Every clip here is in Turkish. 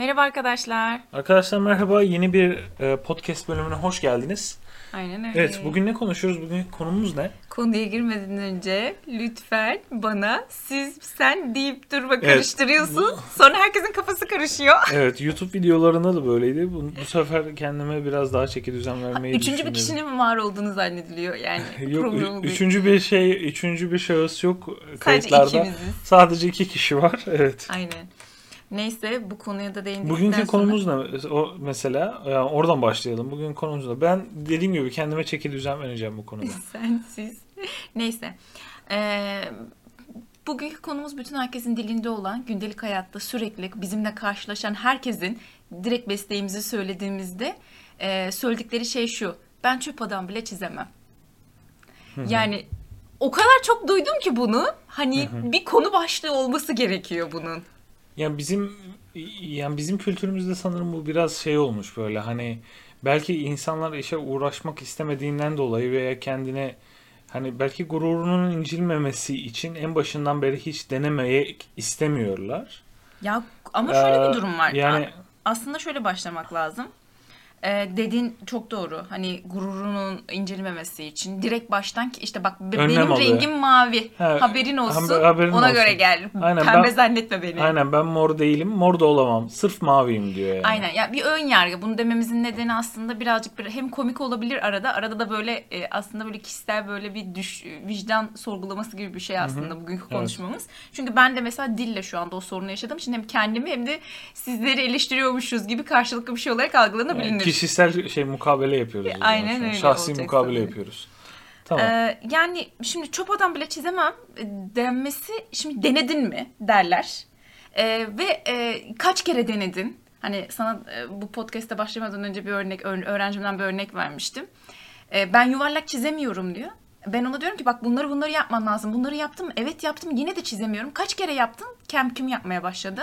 Merhaba arkadaşlar. Arkadaşlar merhaba. Yeni bir e, podcast bölümüne hoş geldiniz. Aynen öyle. Evet, bugün ne konuşuyoruz? Bugün konumuz ne? Konuya girmeden önce lütfen bana siz sen deyip durma karıştırıyorsun. Sonra herkesin kafası karışıyor. Evet, YouTube videolarında da böyleydi. Bu, bu sefer kendime biraz daha çeki düzen vermeyi Üçüncü bir kişinin mi var olduğunu zannediliyor yani. Yok, üçüncü bir şey, üçüncü bir şahıs yok Sadece ikimiziz. Sadece iki kişi var. Evet. Aynen. Neyse bu konuya da değindikten Bugünkü sonra- konumuz ne? O mesela yani oradan başlayalım. Bugün konumuz ne? Ben dediğim gibi kendime çeki düzen vereceğim bu konuda. Sen siz. Neyse. Ee, bugünkü konumuz bütün herkesin dilinde olan gündelik hayatta sürekli bizimle karşılaşan herkesin direkt mesleğimizi söylediğimizde e, söyledikleri şey şu. Ben çöp adam bile çizemem. Yani o kadar çok duydum ki bunu. Hani bir konu başlığı olması gerekiyor bunun. Yani bizim yani bizim kültürümüzde sanırım bu biraz şey olmuş böyle hani belki insanlar işe uğraşmak istemediğinden dolayı veya kendine hani belki gururunun incilmemesi için en başından beri hiç denemeye istemiyorlar. Ya ama şöyle Ee, bir durum var. yani- aslında şöyle başlamak lazım. Ee, dediğin çok doğru. Hani gururunun incelememesi için direkt baştan ki işte bak Önlem benim alıyor. rengim mavi. Ha, haberin olsun. haber- haberin ona olsun. göre gel. Aynen, Pembe ben- zannetme beni. Aynen ben mor değilim, mor da olamam. Sırf maviyim diyor yani. Aynen. Ya bir ön yargı. Bunu dememizin nedeni aslında birazcık bir hem komik olabilir arada. Arada da böyle e, aslında böyle kişisel böyle bir düş vicdan sorgulaması gibi bir şey aslında bugünkü konuşmamız. Çünkü ben de mesela dille şu anda o sorunu yaşadığım için hem kendimi hem de sizleri eleştiriyormuşuz gibi karşılıklı bir şey olarak algılanabilir. Yani kişisel şey mukabele yapıyoruz. zaman Aynen öyle Şahsi olacak mukabele sanırım. yapıyoruz. Tamam. Ee, yani şimdi çöp adam bile çizemem e, denmesi şimdi denedin mi derler. Ee, ve e, kaç kere denedin? Hani sana e, bu podcast'te başlamadan önce bir örnek öğ- öğrencimden bir örnek vermiştim. Ee, ben yuvarlak çizemiyorum diyor. Ben ona diyorum ki bak bunları bunları yapman lazım. Bunları yaptım? Evet yaptım. Yine de çizemiyorum. Kaç kere yaptın? Kem küm yapmaya başladı.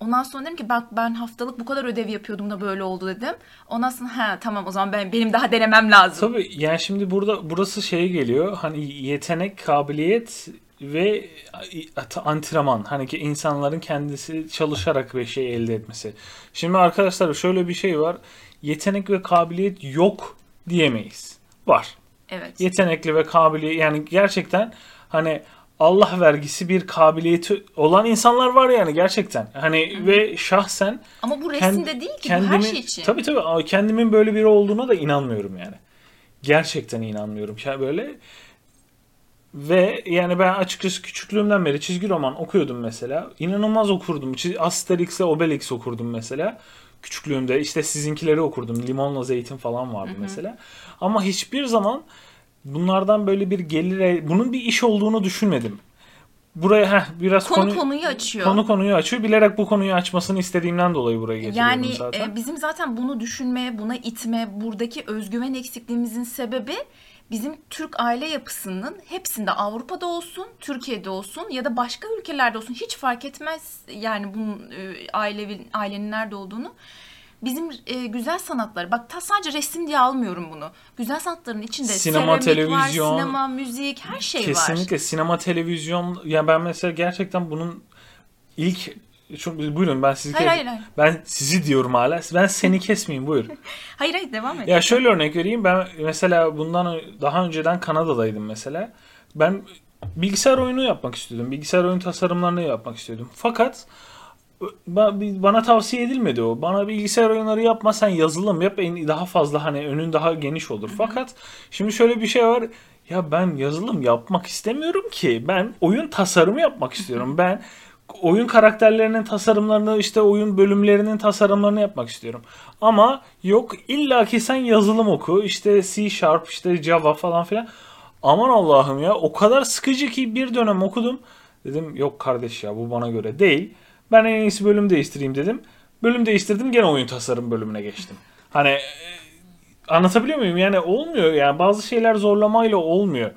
Ondan sonra dedim ki bak ben haftalık bu kadar ödev yapıyordum da böyle oldu dedim. Ondan sonra ha tamam o zaman ben benim daha denemem lazım. Tabii yani şimdi burada burası şeye geliyor. Hani yetenek, kabiliyet ve antrenman. Hani ki insanların kendisi çalışarak bir şey elde etmesi. Şimdi arkadaşlar şöyle bir şey var. Yetenek ve kabiliyet yok diyemeyiz. Var. Evet. Yetenekli ve kabiliyet yani gerçekten hani Allah vergisi bir kabiliyeti olan insanlar var yani gerçekten. Hani ve şahsen Ama bu Kend- resimde değil ki bu her şey için. Tabii tabii kendimin böyle biri olduğuna da inanmıyorum yani. Gerçekten inanmıyorum. Ya böyle ve yani ben açıkçası küçüklüğümden beri çizgi roman okuyordum mesela. İnanılmaz okurdum. Asterix'le Obelix okurdum mesela. Küçüklüğümde işte sizinkileri okurdum. Limonla zeytin falan vardı mesela. Ama hiçbir zaman bunlardan böyle bir gelir bunun bir iş olduğunu düşünmedim. Buraya heh, biraz Konu konu, konuyu açıyor. Konu konuyu açıyor. Bilerek bu konuyu açmasını istediğimden dolayı buraya getiriyorum yani zaten. e, bizim zaten bunu düşünme, buna itme, buradaki özgüven eksikliğimizin sebebi bizim Türk aile yapısının hepsinde Avrupa'da olsun, Türkiye'de olsun ya da başka ülkelerde olsun hiç fark etmez yani bunun e, aile ailenin nerede olduğunu. Bizim e, güzel sanatlar, bak ta sadece resim diye almıyorum bunu. Güzel sanatların içinde Sinema, televizyon, var, sinema, müzik, her şey var. Kesinlikle sinema, televizyon. Ya ben mesela gerçekten bunun ilk şu, buyurun ben sizi Hayır, hayır, hayır. ben sizi diyorum hala. Ben seni kesmeyeyim buyur. Hayır hayır devam et. ya şöyle örnek vereyim. Ben mesela bundan daha önceden Kanada'daydım mesela. Ben bilgisayar oyunu yapmak istiyordum. Bilgisayar oyun tasarımlarını yapmak istiyordum. Fakat ba- bana tavsiye edilmedi o. Bana bilgisayar oyunları yapma sen yazılım yap en daha fazla hani önün daha geniş olur. Fakat şimdi şöyle bir şey var. Ya ben yazılım yapmak istemiyorum ki. Ben oyun tasarımı yapmak istiyorum. Ben oyun karakterlerinin tasarımlarını işte oyun bölümlerinin tasarımlarını yapmak istiyorum. Ama yok illaki sen yazılım oku. işte C Sharp işte Java falan filan. Aman Allah'ım ya o kadar sıkıcı ki bir dönem okudum. Dedim yok kardeş ya bu bana göre değil. Ben en iyisi bölüm değiştireyim dedim. Bölüm değiştirdim gene oyun tasarım bölümüne geçtim. Hani e, anlatabiliyor muyum? Yani olmuyor yani bazı şeyler zorlamayla olmuyor.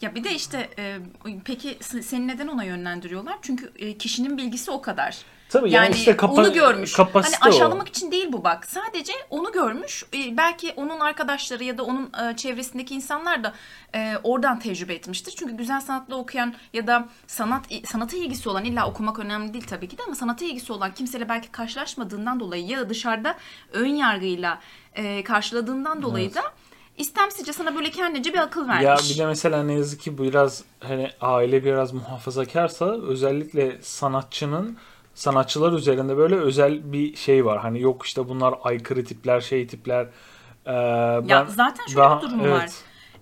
Ya bir de işte e, peki seni neden ona yönlendiriyorlar? Çünkü e, kişinin bilgisi o kadar. Tabii yani, işte kapa- onu görmüş. hani o. aşağılamak için değil bu bak. Sadece onu görmüş. Ee, belki onun arkadaşları ya da onun e, çevresindeki insanlar da e, oradan tecrübe etmiştir. Çünkü güzel sanatla okuyan ya da sanat sanata ilgisi olan illa okumak önemli değil tabii ki de ama sanata ilgisi olan kimseyle belki karşılaşmadığından dolayı ya da dışarıda ön yargıyla e, karşıladığından dolayı da istemsizce sana böyle kendince bir akıl vermiş. Ya bir de mesela ne yazık ki bu biraz hani aile biraz muhafazakarsa özellikle sanatçının sanatçılar üzerinde böyle özel bir şey var. Hani yok işte bunlar aykırı tipler, şey tipler. Ee, Ya ben zaten şöyle daha- bir durum evet. var.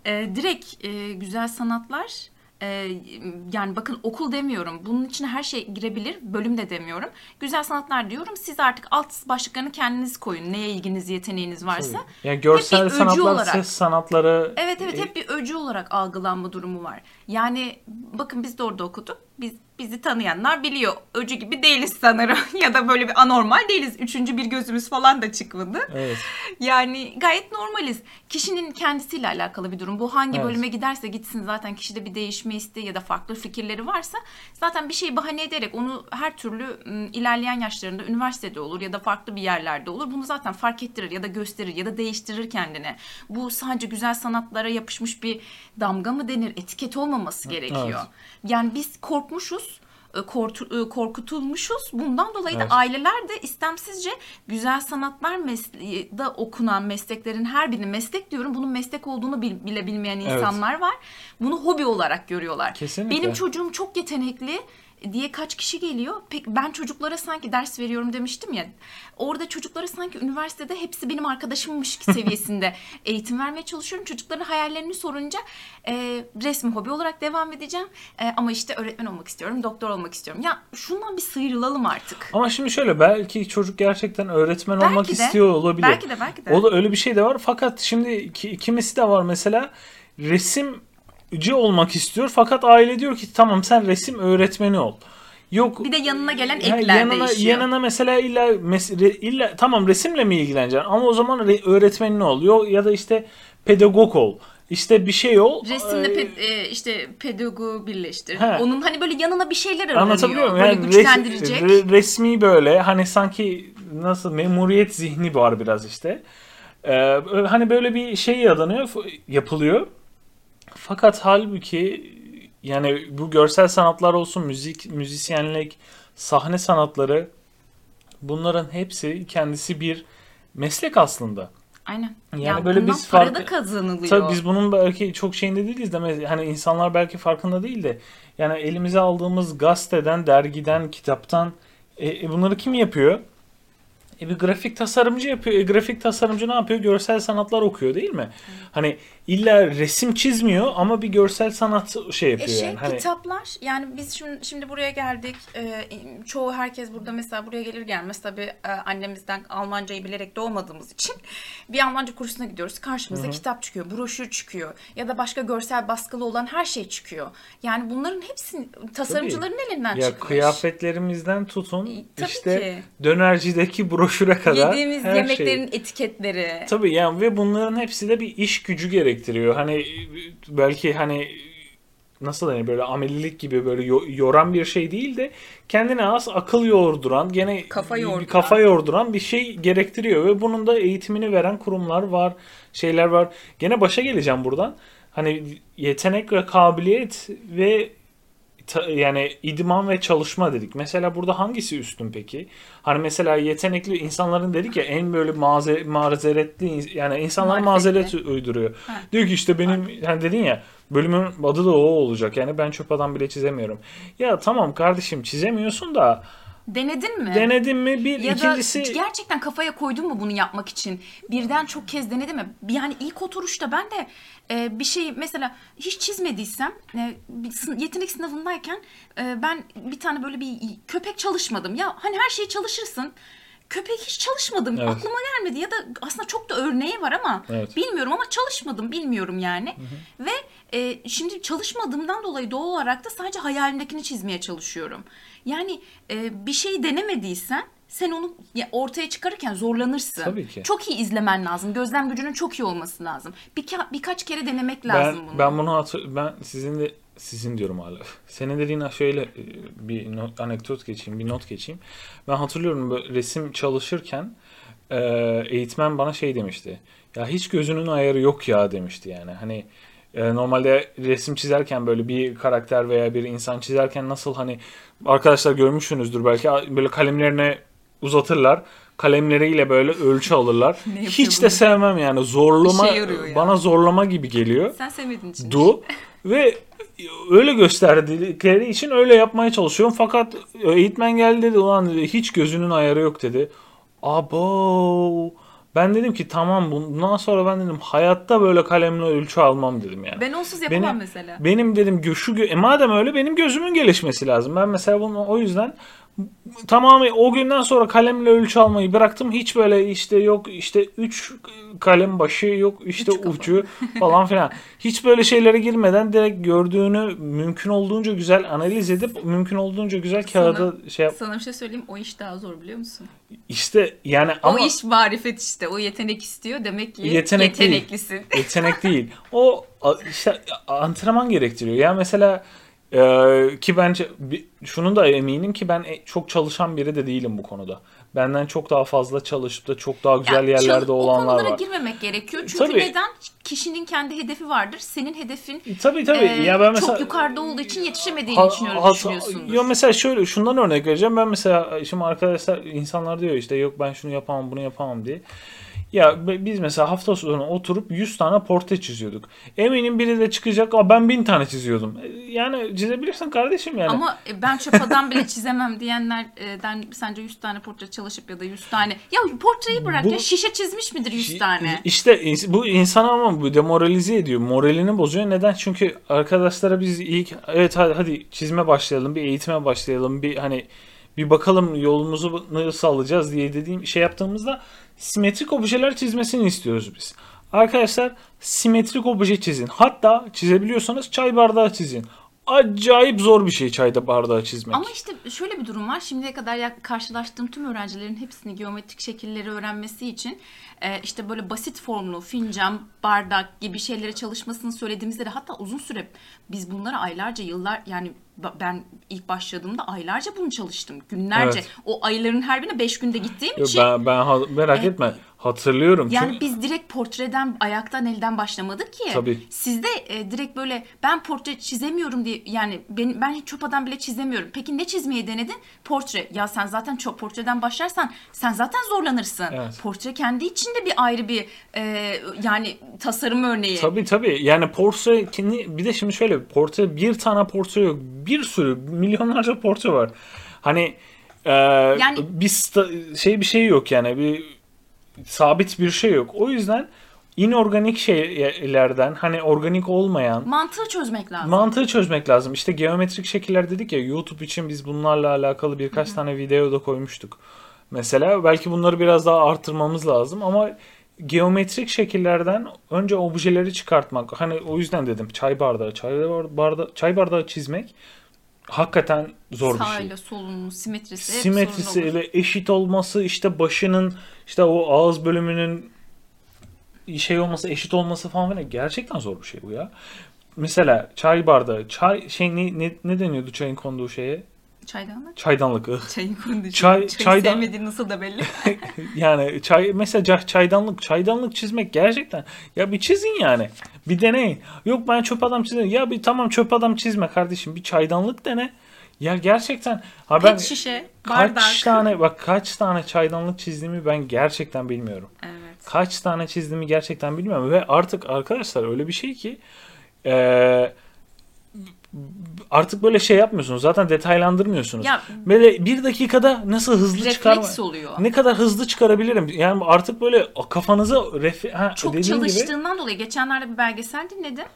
Ee, direkt e, güzel sanatlar e, yani bakın okul demiyorum. Bunun içine her şey girebilir. Bölüm de demiyorum. Güzel sanatlar diyorum. Siz artık alt başlıklarını kendiniz koyun. Neye ilginiz, yeteneğiniz varsa. Yani görsel Hep sanatlar, olarak. ses sanatları. Evet evet e, hep bir öcü olarak algılanma durumu var. Yani bakın biz de orada okuduk. Biz bizi tanıyanlar biliyor. Öcü gibi değiliz sanırım. ya da böyle bir anormal değiliz. Üçüncü bir gözümüz falan da çıkmadı. Evet. Yani gayet normaliz. Kişinin kendisiyle alakalı bir durum. Bu hangi Evet. bölüme giderse gitsin zaten kişide bir değişme isteği ya da farklı fikirleri varsa zaten bir şeyi bahane ederek onu her türlü ilerleyen yaşlarında üniversitede olur ya da farklı bir yerlerde olur. Bunu zaten fark ettirir ya da gösterir ya da değiştirir kendine. Bu sadece güzel sanatlara yapışmış bir damga mı denir? Etiket olmaması gerekiyor. Yani biz korkmuşuz korkutulmuşuz. Bundan dolayı Evet. da aileler de istemsizce güzel sanatlar mesleği da okunan mesleklerin her birini meslek diyorum. Bunun meslek olduğunu bil- bile bilmeyen Evet. insanlar var. Bunu hobi olarak görüyorlar. Kesinlikle. Benim çocuğum çok yetenekli diye kaç kişi geliyor. Pek ben çocuklara sanki ders veriyorum demiştim ya. Orada çocuklara sanki üniversitede hepsi benim arkadaşımmış seviyesinde eğitim vermeye çalışıyorum. Çocukların hayallerini sorunca e, resmi hobi olarak devam edeceğim. E, ama işte öğretmen olmak istiyorum, doktor olmak istiyorum. Ya şundan bir sıyrılalım artık. Ama şimdi şöyle belki çocuk gerçekten öğretmen olmak Belki de, istiyor olabilir. belki de, belki de. O da öyle bir şey de var. Fakat şimdi ki, kimisi de var mesela resimci olmak istiyor fakat aile diyor ki tamam sen resim öğretmeni ol. Yok Bir de yanına gelen ekler yanına, değişiyor. yanına mesela illa, mes- re- illa tamam resimle mi ilgileneceksin ama o zaman re- öğretmenin ol. Yok ya da işte pedagog ol. İşte bir şey ol. Resimle pe- e, işte pedagogu birleştir. He. Onun hani böyle yanına bir şeyler aranıyor. Anlatabiliyor muyum? Yani res- güçlendirecek. re- resmi böyle hani sanki nasıl memuriyet zihni var biraz işte. Ee, hani böyle bir şey yadanıyor, yapılıyor. Fakat halbuki yani bu görsel sanatlar olsun, müzik, müzisyenlik, sahne sanatları bunların hepsi kendisi bir meslek aslında. Aynen. Yani Yani böyle biz para farkı- da kazanılıyor. Tabii biz bunun belki çok şeyinde değiliz de hani insanlar belki farkında değil de yani elimize aldığımız gazeteden, dergiden, kitaptan e, e, bunları kim yapıyor? E, bir grafik tasarımcı yapıyor. E, grafik tasarımcı ne yapıyor? Görsel sanatlar okuyor değil mi? Hani illa resim çizmiyor ama bir görsel sanat şey yapıyor E şey, yani. Hani kitaplar yani biz şimdi, şimdi buraya geldik Ee, çoğu herkes burada mesela buraya gelir gelmez tabii e, annemizden Almancayı bilerek doğmadığımız için bir Almanca kursuna gidiyoruz karşımıza kitap çıkıyor broşür çıkıyor ya da başka görsel baskılı olan her şey çıkıyor yani bunların hepsi tasarımcıların elinden ya çıkmış. kıyafetlerimizden tutun E, tabii işte ki. dönercideki broşüre kadar Yediğimiz her şey. yemeklerin etiketleri. Tabii yani ve bunların hepsi de bir iş gücü gerektiriyor. Hani belki hani nasıl denir böyle amelilik gibi böyle yo- yoran bir şey değil de kendine az akıl yoğurduran gene Kafa yoğurduran. kafa yoğurduran bir şey gerektiriyor ve bunun da eğitimini veren kurumlar var, şeyler var. Gene başa geleceğim buradan. Hani yetenek ve kabiliyet ve ta- yani idman ve çalışma dedik. Mesela burada hangisi üstün peki? Hani mesela yetenekli insanların dedik ya en böyle maze, mazeretli yani insanlar mazeret uyduruyor. Ha. Diyor ki işte benim hani dedin ya bölümün adı da o olacak. Yani ben çöp adam bile çizemiyorum. Ya tamam kardeşim çizemiyorsun da Denedin mi? denedin mi? Bir Ya ikincisi da gerçekten kafaya koydun mu bunu yapmak için? Birden çok kez denedin mi? Yani ilk oturuşta ben de e, bir şey mesela hiç çizmediysem e, yetenek sınavındayken e, ben bir tane böyle bir köpek çalışmadım. Ya hani her şeyi çalışırsın. Köpek hiç çalışmadım. Evet. Aklıma gelmedi ya da aslında çok da örneği var ama Evet. bilmiyorum ama çalışmadım bilmiyorum yani. Ve e, şimdi çalışmadığımdan dolayı doğal olarak da sadece hayalimdekini çizmeye çalışıyorum. Yani e, bir şey denemediysen sen onu ya, ortaya çıkarırken zorlanırsın. Tabii ki. Çok iyi izlemen lazım. Gözlem gücünün çok iyi olması lazım. Birka- birkaç kere denemek ben lazım bunu. ben bunu hatır, ben sizin de sizin diyorum hala. Senin dediğin şöyle e, bir not, anekdot geçeyim, bir not geçeyim. Ben hatırlıyorum böyle resim çalışırken e, eğitmen bana şey demişti. Ya hiç gözünün ayarı yok ya demişti yani. Hani normalde resim çizerken böyle bir karakter veya bir insan çizerken nasıl hani arkadaşlar görmüşsünüzdür belki böyle kalemlerine uzatırlar. Kalemleriyle böyle ölçü alırlar. Hiç de bunu? sevmem yani. Zorlama yarıyor ya. bana zorlama gibi geliyor. Sen sevmediğin için. Du ve öyle gösterdikleri için öyle yapmaya çalışıyorum. Fakat eğitmen geldi dedi ulan dedi, hiç gözünün ayarı yok dedi. Abo. Ben dedim ki tamam bundan sonra ben dedim hayatta böyle kalemle ölçü almam dedim yani. Ben onsuz yapamam Benim- mesela. Benim dedim şu e madem öyle benim gözümün gelişmesi lazım. Ben mesela bunu o yüzden tamamı o günden sonra kalemle ölçü almayı bıraktım. Hiç böyle işte yok işte 3 kalem başı yok işte Üç ucu falan filan. Hiç böyle şeylere girmeden direkt gördüğünü mümkün olduğunca güzel analiz edip mümkün olduğunca güzel kağıda şey yap. Sana bir şey söyleyeyim o iş daha zor biliyor musun? İşte yani O ama iş marifet işte. O yetenek istiyor. Demek ki Yetenek değil. yeteneklisin. yetenek değil. O işte antrenman gerektiriyor. Ya mesela e, ki bence şunun da eminim ki ben e- çok çalışan biri de değilim bu konuda. Benden çok daha fazla çalışıp da çok daha güzel Ya, çal- yerlerde O olanlar konulara var. girmemek gerekiyor. Çünkü Tabii. neden? Kişinin kendi hedefi vardır. Senin hedefin E, Tabii tabii. e, ya ben mesela çok yukarıda olduğu için yetişemediğin Ha- öyle hat- düşünüyorsundur. Yo mesela şöyle şundan örnek vereceğim. Ben mesela şimdi arkadaşlar insanlar diyor işte yok ben şunu yapamam bunu yapamam diye. Ya biz mesela hafta sonu oturup 100 tane portre çiziyorduk. Eminim biri de çıkacak. Aa, ben 1000 tane çiziyordum. E, Yani çizebilirsin kardeşim yani. Ama e, ben çöp adam bile çizemem diyenlerden sence 100 tane portre çalışıp ya da 100 tane. Ya portreyi bırak Bu- ya şişe çizmiş midir 100 tane? İşte bu insanı ama bu demoralize ediyor. Moralini bozuyor. Neden? Çünkü arkadaşlara biz ilk evet hadi, hadi çizme başlayalım, bir eğitime başlayalım, bir hani bir bakalım yolumuzu nasıl alacağız diye dediğim şey yaptığımızda simetrik objeler çizmesini istiyoruz biz. Arkadaşlar simetrik obje çizin. Hatta çizebiliyorsanız çay bardağı çizin. Acayip zor bir şey çayda bardağı çizmek. Ama işte şöyle bir durum var. Şimdiye kadar karşılaştığım tüm öğrencilerin hepsini geometrik şekilleri öğrenmesi için e, işte böyle basit formlu fincan, bardak gibi şeylere çalışmasını söylediğimizde de hatta uzun süre biz bunlara aylarca, yıllar yani ben ilk başladığımda aylarca bunu çalıştım. Günlerce. Evet. O ayların her birine 5 günde gittiğim Yo, için ben, ben ha- merak E, etme. Hatırlıyorum. yani Çünkü biz direkt portreden ayaktan elden başlamadık ki. Tabii. Sizde e, direkt böyle ben portre çizemiyorum diye yani ben, ben adam bile çizemiyorum. Peki ne çizmeyi denedin? Portre. Ya sen zaten çok portreden başlarsan sen zaten zorlanırsın. Evet. Portre kendi içinde bir ayrı bir e, yani tasarım örneği. Tabii tabii. Yani portre kendi bir de şimdi şöyle portre bir tane portre yok. Bir sürü milyonlarca portre var. Hani e, bir sta- şey bir şey yok yani bir sabit bir şey yok. O yüzden inorganik şeylerden hani organik olmayan Mantığı çözmek lazım. mantığı çözmek lazım. İşte geometrik şekiller dedik ya YouTube için biz bunlarla alakalı birkaç tane video da koymuştuk. Mesela belki bunları biraz daha artırmamız lazım ama geometrik şekillerden önce objeleri çıkartmak. Hani o yüzden dedim çay bardağı, çay bardağı, çay bardağı çizmek hakikaten zor bir şey. Sağıyla solunun simetrisi, Simetrisi ve eşit olması işte başının işte o ağız bölümünün şey olması eşit olması falan filan gerçekten zor bir şey bu ya. Mesela çay bardağı, çay şey ne, ne, ne deniyordu çayın konduğu şeye? Çaydanlık. Çaydanlık. ıh. Çayın konduğu Çay- Çayı çaydan- sevmediğin nasıl da belli. Yani çay mesela ca- çaydanlık, çaydanlık çizmek gerçekten ya bir çizin yani. Bir deneyin. Yok ben çöp adam çizeyim. Ya bir tamam çöp adam çizme kardeşim. Bir çaydanlık dene. Ya gerçekten ha ben Pet şişe, kaç bardak. tane bak kaç tane çaydanlık çizdiğimi ben gerçekten bilmiyorum. Evet. Kaç tane çizdiğimi gerçekten bilmiyorum ve artık arkadaşlar öyle bir şey ki eee, artık böyle şey yapmıyorsunuz. Zaten detaylandırmıyorsunuz. Ya Böyle bir dakikada nasıl hızlı çıkarma oluyor. ne kadar hızlı çıkarabilirim? Yani artık böyle kafanıza ref ha, Çok dediğin gibi çalıştığından dolayı geçenlerde bir belgesel dinledim.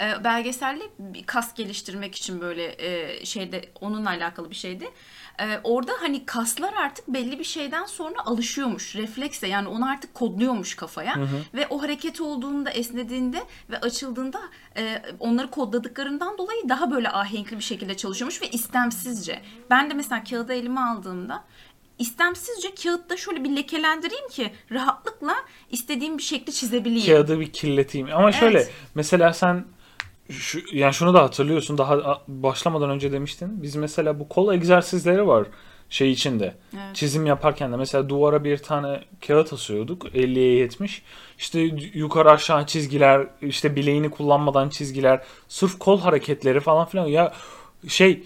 Ee, belgeselde bir kas geliştirmek için böyle e, şeyde onunla alakalı bir şeydi. Ee, orada hani kaslar artık belli bir şeyden sonra alışıyormuş refleksle yani onu artık kodluyormuş kafaya ve o hareket olduğunda esnediğinde ve açıldığında e, onları kodladıklarından dolayı daha böyle ahenkli bir şekilde çalışıyormuş ve istemsizce. Ben de mesela kağıdı elime aldığımda istemsizce kağıtta şöyle bir lekelendireyim ki rahatlıkla istediğim bir şekli çizebileyim. kağıdı bir kirleteyim. Ama şöyle Evet. mesela sen şu, yani şunu da hatırlıyorsun daha başlamadan önce demiştin. Biz mesela bu kol egzersizleri var şey içinde. Evet. Çizim yaparken de mesela duvara bir tane kağıt asıyorduk 50'ye 70. İşte yukarı aşağı çizgiler, işte bileğini kullanmadan çizgiler, sırf kol hareketleri falan filan. Ya şey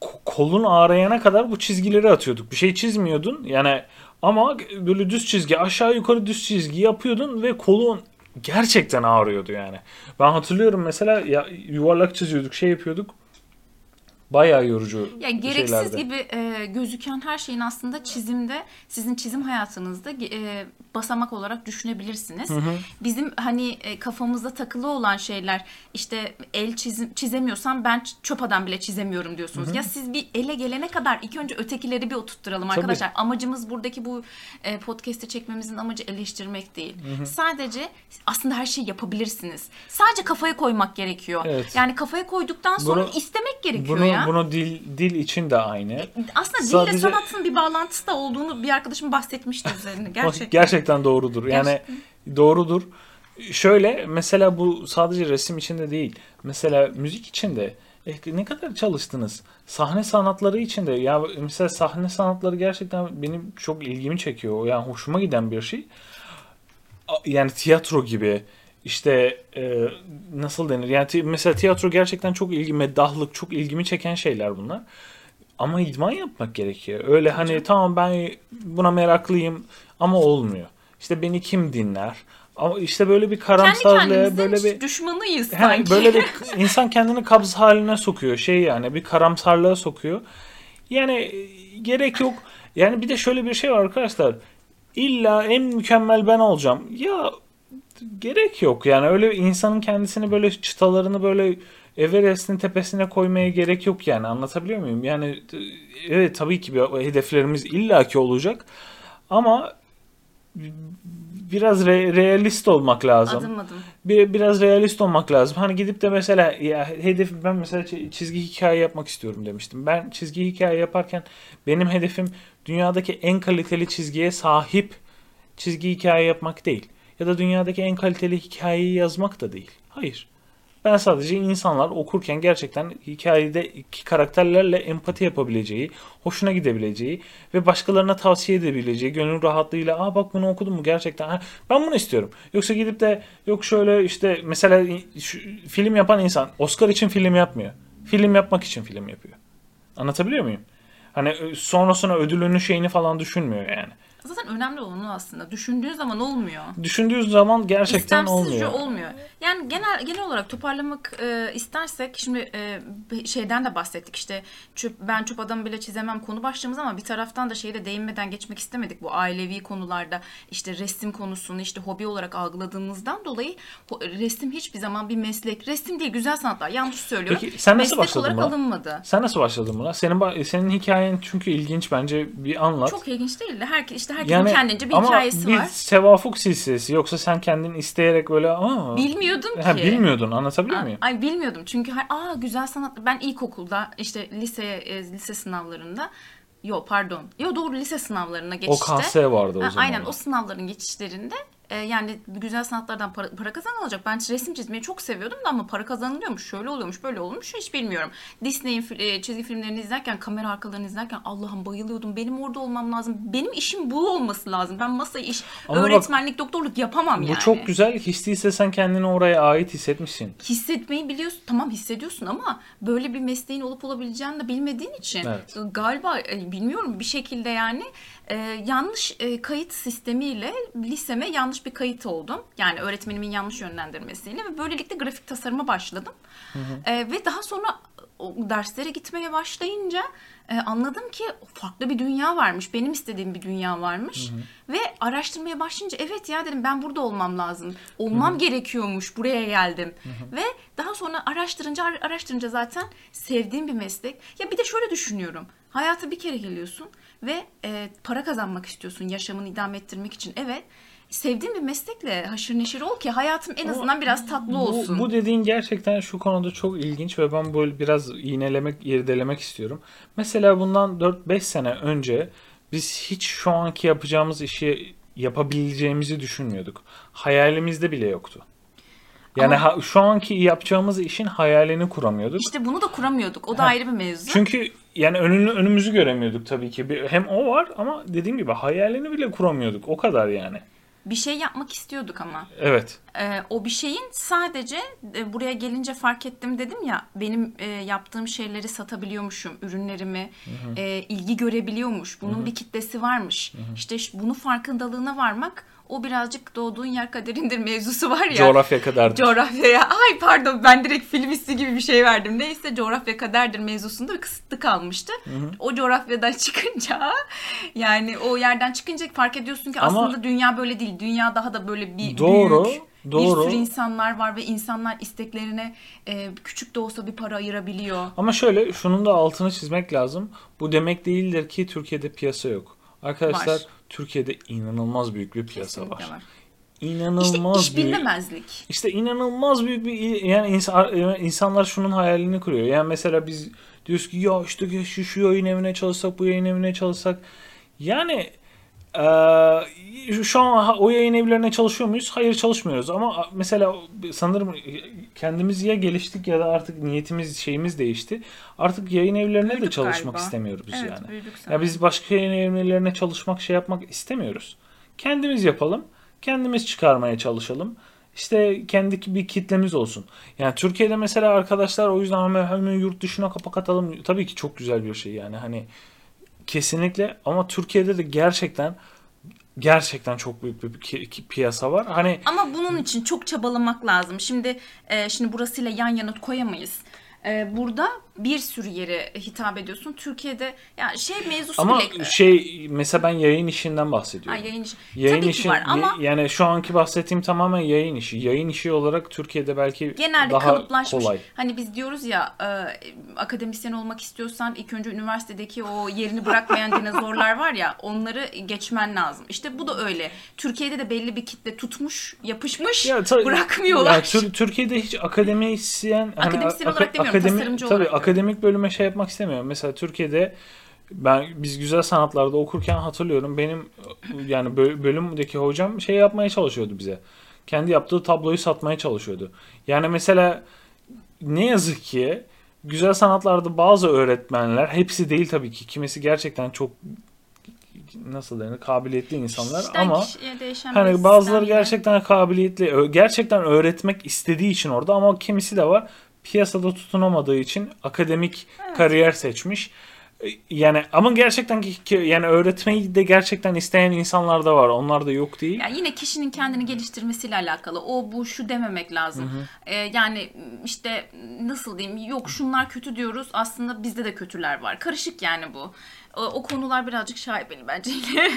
ko- kolun ağrıyana kadar bu çizgileri atıyorduk. Bir şey çizmiyordun yani ama böyle düz çizgi aşağı yukarı düz çizgi yapıyordun ve kolun gerçekten ağrıyordu yani. Ben hatırlıyorum mesela ya yuvarlak çiziyorduk, şey yapıyorduk. Bayağı yorucu Ya gereksiz şeylerdi. gibi e, gözüken her şeyin aslında çizimde, sizin çizim hayatınızda e, basamak olarak düşünebilirsiniz. Bizim hani e, kafamızda takılı olan şeyler işte el çizim çizemiyorsam ben çöp adam bile çizemiyorum diyorsunuz. Ya siz bir ele gelene kadar ilk önce ötekileri bir oturtturalım Tabii. arkadaşlar. Amacımız buradaki bu e, podcast'i çekmemizin amacı eleştirmek değil. Sadece aslında her şeyi yapabilirsiniz. Sadece kafaya koymak gerekiyor. Evet. Yani kafaya koyduktan sonra Bunu- istemek gerekiyor Bunu ya. Bunu dil dil için de aynı. Aslında dille Sadece- sanatın bir bağlantısı da olduğunu bir arkadaşım bahsetmişti üzerine. Gerçekten. Gerçekten doğrudur. Yani Gerçekten. doğrudur. Şöyle mesela bu sadece resim içinde değil. Mesela müzik içinde e, ne kadar çalıştınız? Sahne sanatları içinde ya mesela sahne sanatları gerçekten benim çok ilgimi çekiyor. Yani hoşuma giden bir şey. Yani tiyatro gibi işte e, nasıl denir? Yani mesela tiyatro gerçekten çok ilgi, meddahlık, çok ilgimi çeken şeyler bunlar. Ama idman yapmak gerekiyor. Öyle hani tamam ben buna meraklıyım ama olmuyor. İşte beni kim dinler? Ama işte böyle bir karamsarlığa böyle bir düşmanıyız He, sanki. böyle bir insan kendini kabz haline sokuyor. Şey yani bir karamsarlığa sokuyor. Yani e, gerek yok. Yani bir de şöyle bir şey var arkadaşlar. İlla en mükemmel ben olacağım. Ya gerek yok. Yani öyle insanın kendisini böyle çıtalarını böyle Everest'in tepesine koymaya gerek yok yani. Anlatabiliyor muyum? Yani evet tabii ki bir hedeflerimiz illaki olacak. Ama biraz re- realist olmak lazım Adım adım. bir, biraz realist olmak lazım. Hani gidip de mesela ya hedef ben mesela çi- çizgi hikaye yapmak istiyorum demiştim. Ben çizgi hikaye yaparken benim hedefim dünyadaki en kaliteli çizgiye sahip çizgi hikaye yapmak değil. Ya da dünyadaki en kaliteli hikayeyi yazmak da değil. Hayır. Ben sadece insanlar okurken gerçekten hikayedeki karakterlerle empati yapabileceği, hoşuna gidebileceği ve başkalarına tavsiye edebileceği, gönül rahatlığıyla aa bak bunu okudum mu gerçekten ha, ben bunu istiyorum. Yoksa gidip de yok şöyle işte mesela şu, film yapan insan Oscar için film yapmıyor. Film yapmak için film yapıyor. Anlatabiliyor muyum? Hani sonrasına ödülünü şeyini falan düşünmüyor yani. Zaten önemli olan o aslında. Düşündüğün zaman olmuyor. Düşündüğü zaman gerçekten İstemsizce olmuyor. olmuyor. Yani genel genel olarak toparlamak e, istersek şimdi e, şeyden de bahsettik işte çöp, ben çöp adam bile çizemem konu başlığımız ama bir taraftan da şeye de değinmeden geçmek istemedik bu ailevi konularda işte resim konusunu işte hobi olarak algıladığımızdan dolayı resim hiçbir zaman bir meslek resim değil güzel sanatlar yanlış söylüyorum. Peki, sen nasıl meslek başladın olarak buna? alınmadı. Sen nasıl başladın buna? Senin senin hikayen çünkü ilginç bence bir anlat. Çok ilginç değil de herkes işte herkesin kendince bir ama hikayesi bir var. sevafuk silsilesi yoksa sen kendin isteyerek böyle aa Bilmiyordum ki. ha, bilmiyordun anlatabiliyor muyum? Ay bilmiyordum çünkü aa güzel sanat ben ilkokulda işte lise e, lise sınavlarında Yo pardon. Yo doğru lise sınavlarına O geçişte. KS vardı o zaman. Aynen o sınavların geçişlerinde e, yani güzel sanatlardan para, para kazanılacak. Ben resim çizmeyi çok seviyordum da ama para kazanılıyormuş. Şöyle oluyormuş, böyle oluyormuş hiç bilmiyorum. Disney'in e, çizgi filmlerini izlerken, kamera arkalarını izlerken Allah'ım bayılıyordum. Benim orada olmam lazım. Benim işim bu olması lazım. Ben masaya iş, Ama bak, öğretmenlik, doktorluk yapamam Bu yani. çok güzel. Değilse sen kendini oraya ait hissetmişsin. hissetmeyi biliyorsun. Tamam hissediyorsun ama böyle bir mesleğin olup olabileceğini de bilmediğin için Evet. galiba e, bilmiyorum bir şekilde yani e, yanlış e, kayıt sistemiyle liseme yanlış bir kayıt oldum. Yani öğretmenimin yanlış yönlendirmesiyle ve böylelikle grafik tasarıma başladım. E, ve daha sonra derslere gitmeye başlayınca e, anladım ki farklı bir dünya varmış. Benim istediğim bir dünya varmış. Ve araştırmaya başlayınca evet ya dedim ben burada olmam lazım. Olmam gerekiyormuş. Buraya geldim. Ve daha sonra araştırınca ar- araştırınca zaten sevdiğim bir meslek. Ya bir de şöyle düşünüyorum. Hayata bir kere geliyorsun ve e, para kazanmak istiyorsun yaşamını idame ettirmek için. Evet. Sevdiğin bir meslekle haşır neşir ol ki hayatım en azından biraz tatlı olsun. Bu, bu dediğin gerçekten şu konuda çok ilginç ve ben böyle biraz iğnelemek, irdelemek istiyorum. Mesela bundan 4-5 sene önce biz hiç şu anki yapacağımız işi yapabileceğimizi düşünmüyorduk. Hayalimizde bile yoktu. Yani Ama- ha- şu anki yapacağımız işin hayalini kuramıyorduk. İşte bunu da kuramıyorduk. O da Ha. ayrı bir mevzu. Çünkü yani önünü, önümüzü göremiyorduk tabii ki. Hem o var ama dediğim gibi hayalini bile kuramıyorduk. O kadar yani. Bir şey yapmak istiyorduk ama. Evet. Ee, o bir şeyin sadece e, buraya gelince fark ettim dedim ya benim e, yaptığım şeyleri satabiliyormuşum ürünlerimi e, ilgi görebiliyormuş bunun bir kitlesi varmış işte ş- bunu farkındalığına varmak o birazcık doğduğun yer kaderindir mevzusu var ya Coğrafya kadardır. coğrafyaya ay pardon ben direkt film ismi gibi bir şey verdim neyse coğrafya kaderdir mevzusunda bir kısıtlı kalmıştı o coğrafyadan çıkınca yani o yerden çıkınca fark ediyorsun ki Ama- aslında dünya böyle değil dünya daha da böyle bir Doğru, büyük doğru. bir sürü insanlar var ve insanlar isteklerine e, küçük de olsa bir para ayırabiliyor. Ama şöyle şunun da altını çizmek lazım. Bu demek değildir ki Türkiye'de piyasa yok. Arkadaşlar Var. Türkiye'de inanılmaz büyük bir piyasa Kesinlikle var. var. İşte İnanılmaz iş büyük. bilmemezlik. İşte inanılmaz büyük bir yani insan, insanlar şunun hayalini kuruyor. Yani mesela biz diyoruz ki ya işte şu, şu yayın evine çalışsak bu yayın evine çalışsak. Yani eee, şu an o yayın evlerine çalışıyor muyuz? Hayır çalışmıyoruz ama mesela sanırım kendimiz ya geliştik ya da artık niyetimiz şeyimiz değişti. Artık yayın evlerine de Büyüdük çalışmak galiba. istemiyoruz Evet, yani. Ya biz başka yayın evlerine çalışmak şey yapmak istemiyoruz. Kendimiz yapalım. Kendimiz çıkarmaya çalışalım. İşte kendi bir kitlemiz olsun. Yani Türkiye'de mesela arkadaşlar o yüzden hemen, hemen yurt dışına kapak atalım. Tabii ki çok güzel bir şey yani hani kesinlikle ama Türkiye'de de gerçekten gerçekten çok büyük bir pi- pi- piyasa var. Hani Ama bunun için çok çabalamak lazım. Şimdi e, şimdi burasıyla yan yana koyamayız. E, burada bir sürü yere hitap ediyorsun. Türkiye'de ya şey mevzusu ama bile şey mesela ben yayın işinden bahsediyorum. Ay, yayın işi. Yayın Tabii işi ki var ama yani şu anki bahsettiğim tamamen yayın işi. Yayın işi olarak Türkiye'de belki genelde daha kalıplaşmış. kolay. Hani biz diyoruz ya e, akademisyen olmak istiyorsan ilk önce üniversitedeki o yerini bırakmayan dinozorlar var ya onları geçmen lazım. İşte bu da öyle. Türkiye'de de belli bir kitle tutmuş, yapışmış, Ya bırakmıyorlar. ya Tür- Türkiye'de hiç akademisyen hani Akademisyen aka- olarak demiyorum, tasarımcı tabii olarak diyorum. Akademik bölüme şey yapmak istemiyorum. Mesela Türkiye'de ben biz güzel sanatlarda okurken hatırlıyorum benim yani bö- bölümdeki hocam şey yapmaya çalışıyordu bize. Kendi yaptığı tabloyu satmaya çalışıyordu. Yani mesela ne yazık ki güzel sanatlarda bazı öğretmenler hepsi değil tabii ki kimisi gerçekten çok nasıl denir kabiliyetli insanlar Kişiden ama Hani bazıları sistem yine. gerçekten kabiliyetli, gerçekten öğretmek istediği için orada ama kimisi de var piyasada tutunamadığı için akademik kariyer seçmiş. E, Yani ama gerçekten ki, yani öğretmeyi de gerçekten isteyen insanlar da var. Onlar da yok değil. Yani yine kişinin kendini geliştirmesiyle alakalı. O bu şu dememek lazım. Ee, yani işte nasıl diyeyim? Yok şunlar kötü diyoruz. Aslında bizde de kötüler var. Karışık yani bu. O, konular birazcık şaibeli bence.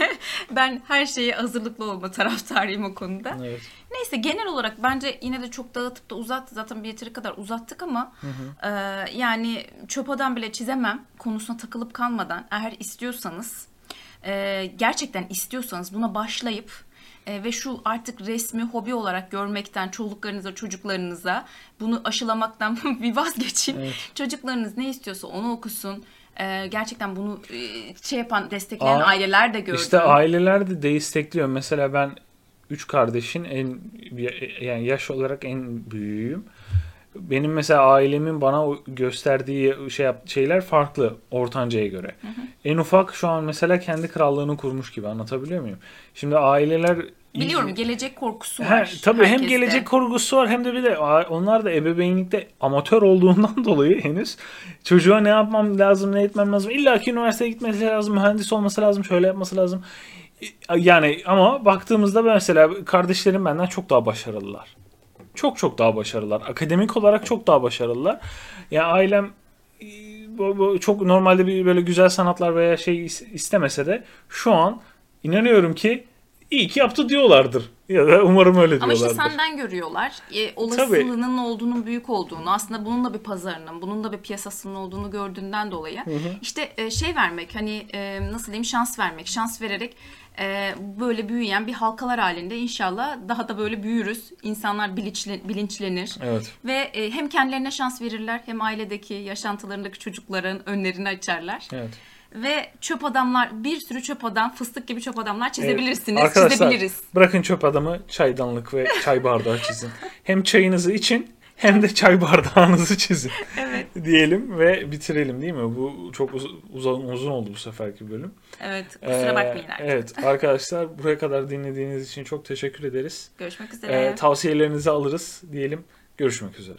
ben her şeye hazırlıklı olma taraftarıyım o konuda. Evet. Neyse genel olarak bence yine de çok dağıtıp da uzattı. Zaten bir yeteri kadar uzattık ama e, yani çöp adam bile çizemem konusuna takılıp kalmadan eğer istiyorsanız e, gerçekten istiyorsanız buna başlayıp e, ve şu artık resmi hobi olarak görmekten çoluklarınıza çocuklarınıza bunu aşılamaktan bir vazgeçin. Evet. Çocuklarınız ne istiyorsa onu okusun. E, gerçekten bunu e, şey yapan destekleyen Aa, aileler de gördüm. İşte aileler de destekliyor. Mesela ben üç kardeşin en yani yaş olarak en büyüğüyüm. Benim mesela ailemin bana gösterdiği şey şeyler farklı ortancaya göre. En ufak şu an mesela kendi krallığını kurmuş gibi anlatabiliyor muyum? Şimdi aileler Biliyorum gelecek korkusu He, var. tabii hem herkeste. gelecek korkusu var hem de bir de onlar da ebeveynlikte amatör olduğundan dolayı henüz çocuğa ne yapmam lazım ne etmem lazım? İlla ki üniversiteye gitmesi lazım mühendis olması lazım şöyle yapması lazım. Yani ama baktığımızda mesela kardeşlerim benden çok daha başarılılar. Çok çok daha başarılılar. Akademik olarak çok daha başarılılar. Yani ailem e, çok normalde bir böyle güzel sanatlar veya şey is- istemese de şu an inanıyorum ki iyi ki yaptı diyorlardır. Ya da umarım öyle Ama işte diyorlardır. senden görüyorlar. E, olasılığının olduğunun büyük olduğunu, aslında bunun da bir pazarının, bunun da bir piyasasının olduğunu gördüğünden dolayı. işte e, şey vermek, hani e, nasıl diyeyim şans vermek, şans vererek e, böyle büyüyen bir halkalar halinde inşallah daha da böyle büyürüz. İnsanlar bilinçli, bilinçlenir. Evet. Ve e, hem kendilerine şans verirler hem ailedeki yaşantılarındaki çocukların önlerini açarlar. Evet. Ve çöp adamlar, bir sürü çöp adam, fıstık gibi çöp adamlar çizebilirsiniz. Arkadaşlar çizebiliriz. bırakın çöp adamı çaydanlık ve çay bardağı çizin. hem çayınızı için hem de çay bardağınızı çizin Evet. diyelim ve bitirelim değil mi? Bu çok uz- uzun uzun oldu bu seferki bölüm. Evet. Kusura Ee, bakmayın arkadaşlar. Evet arkadaşlar buraya kadar dinlediğiniz için çok teşekkür ederiz. Görüşmek üzere. Ee, tavsiyelerinizi alırız diyelim. Görüşmek üzere.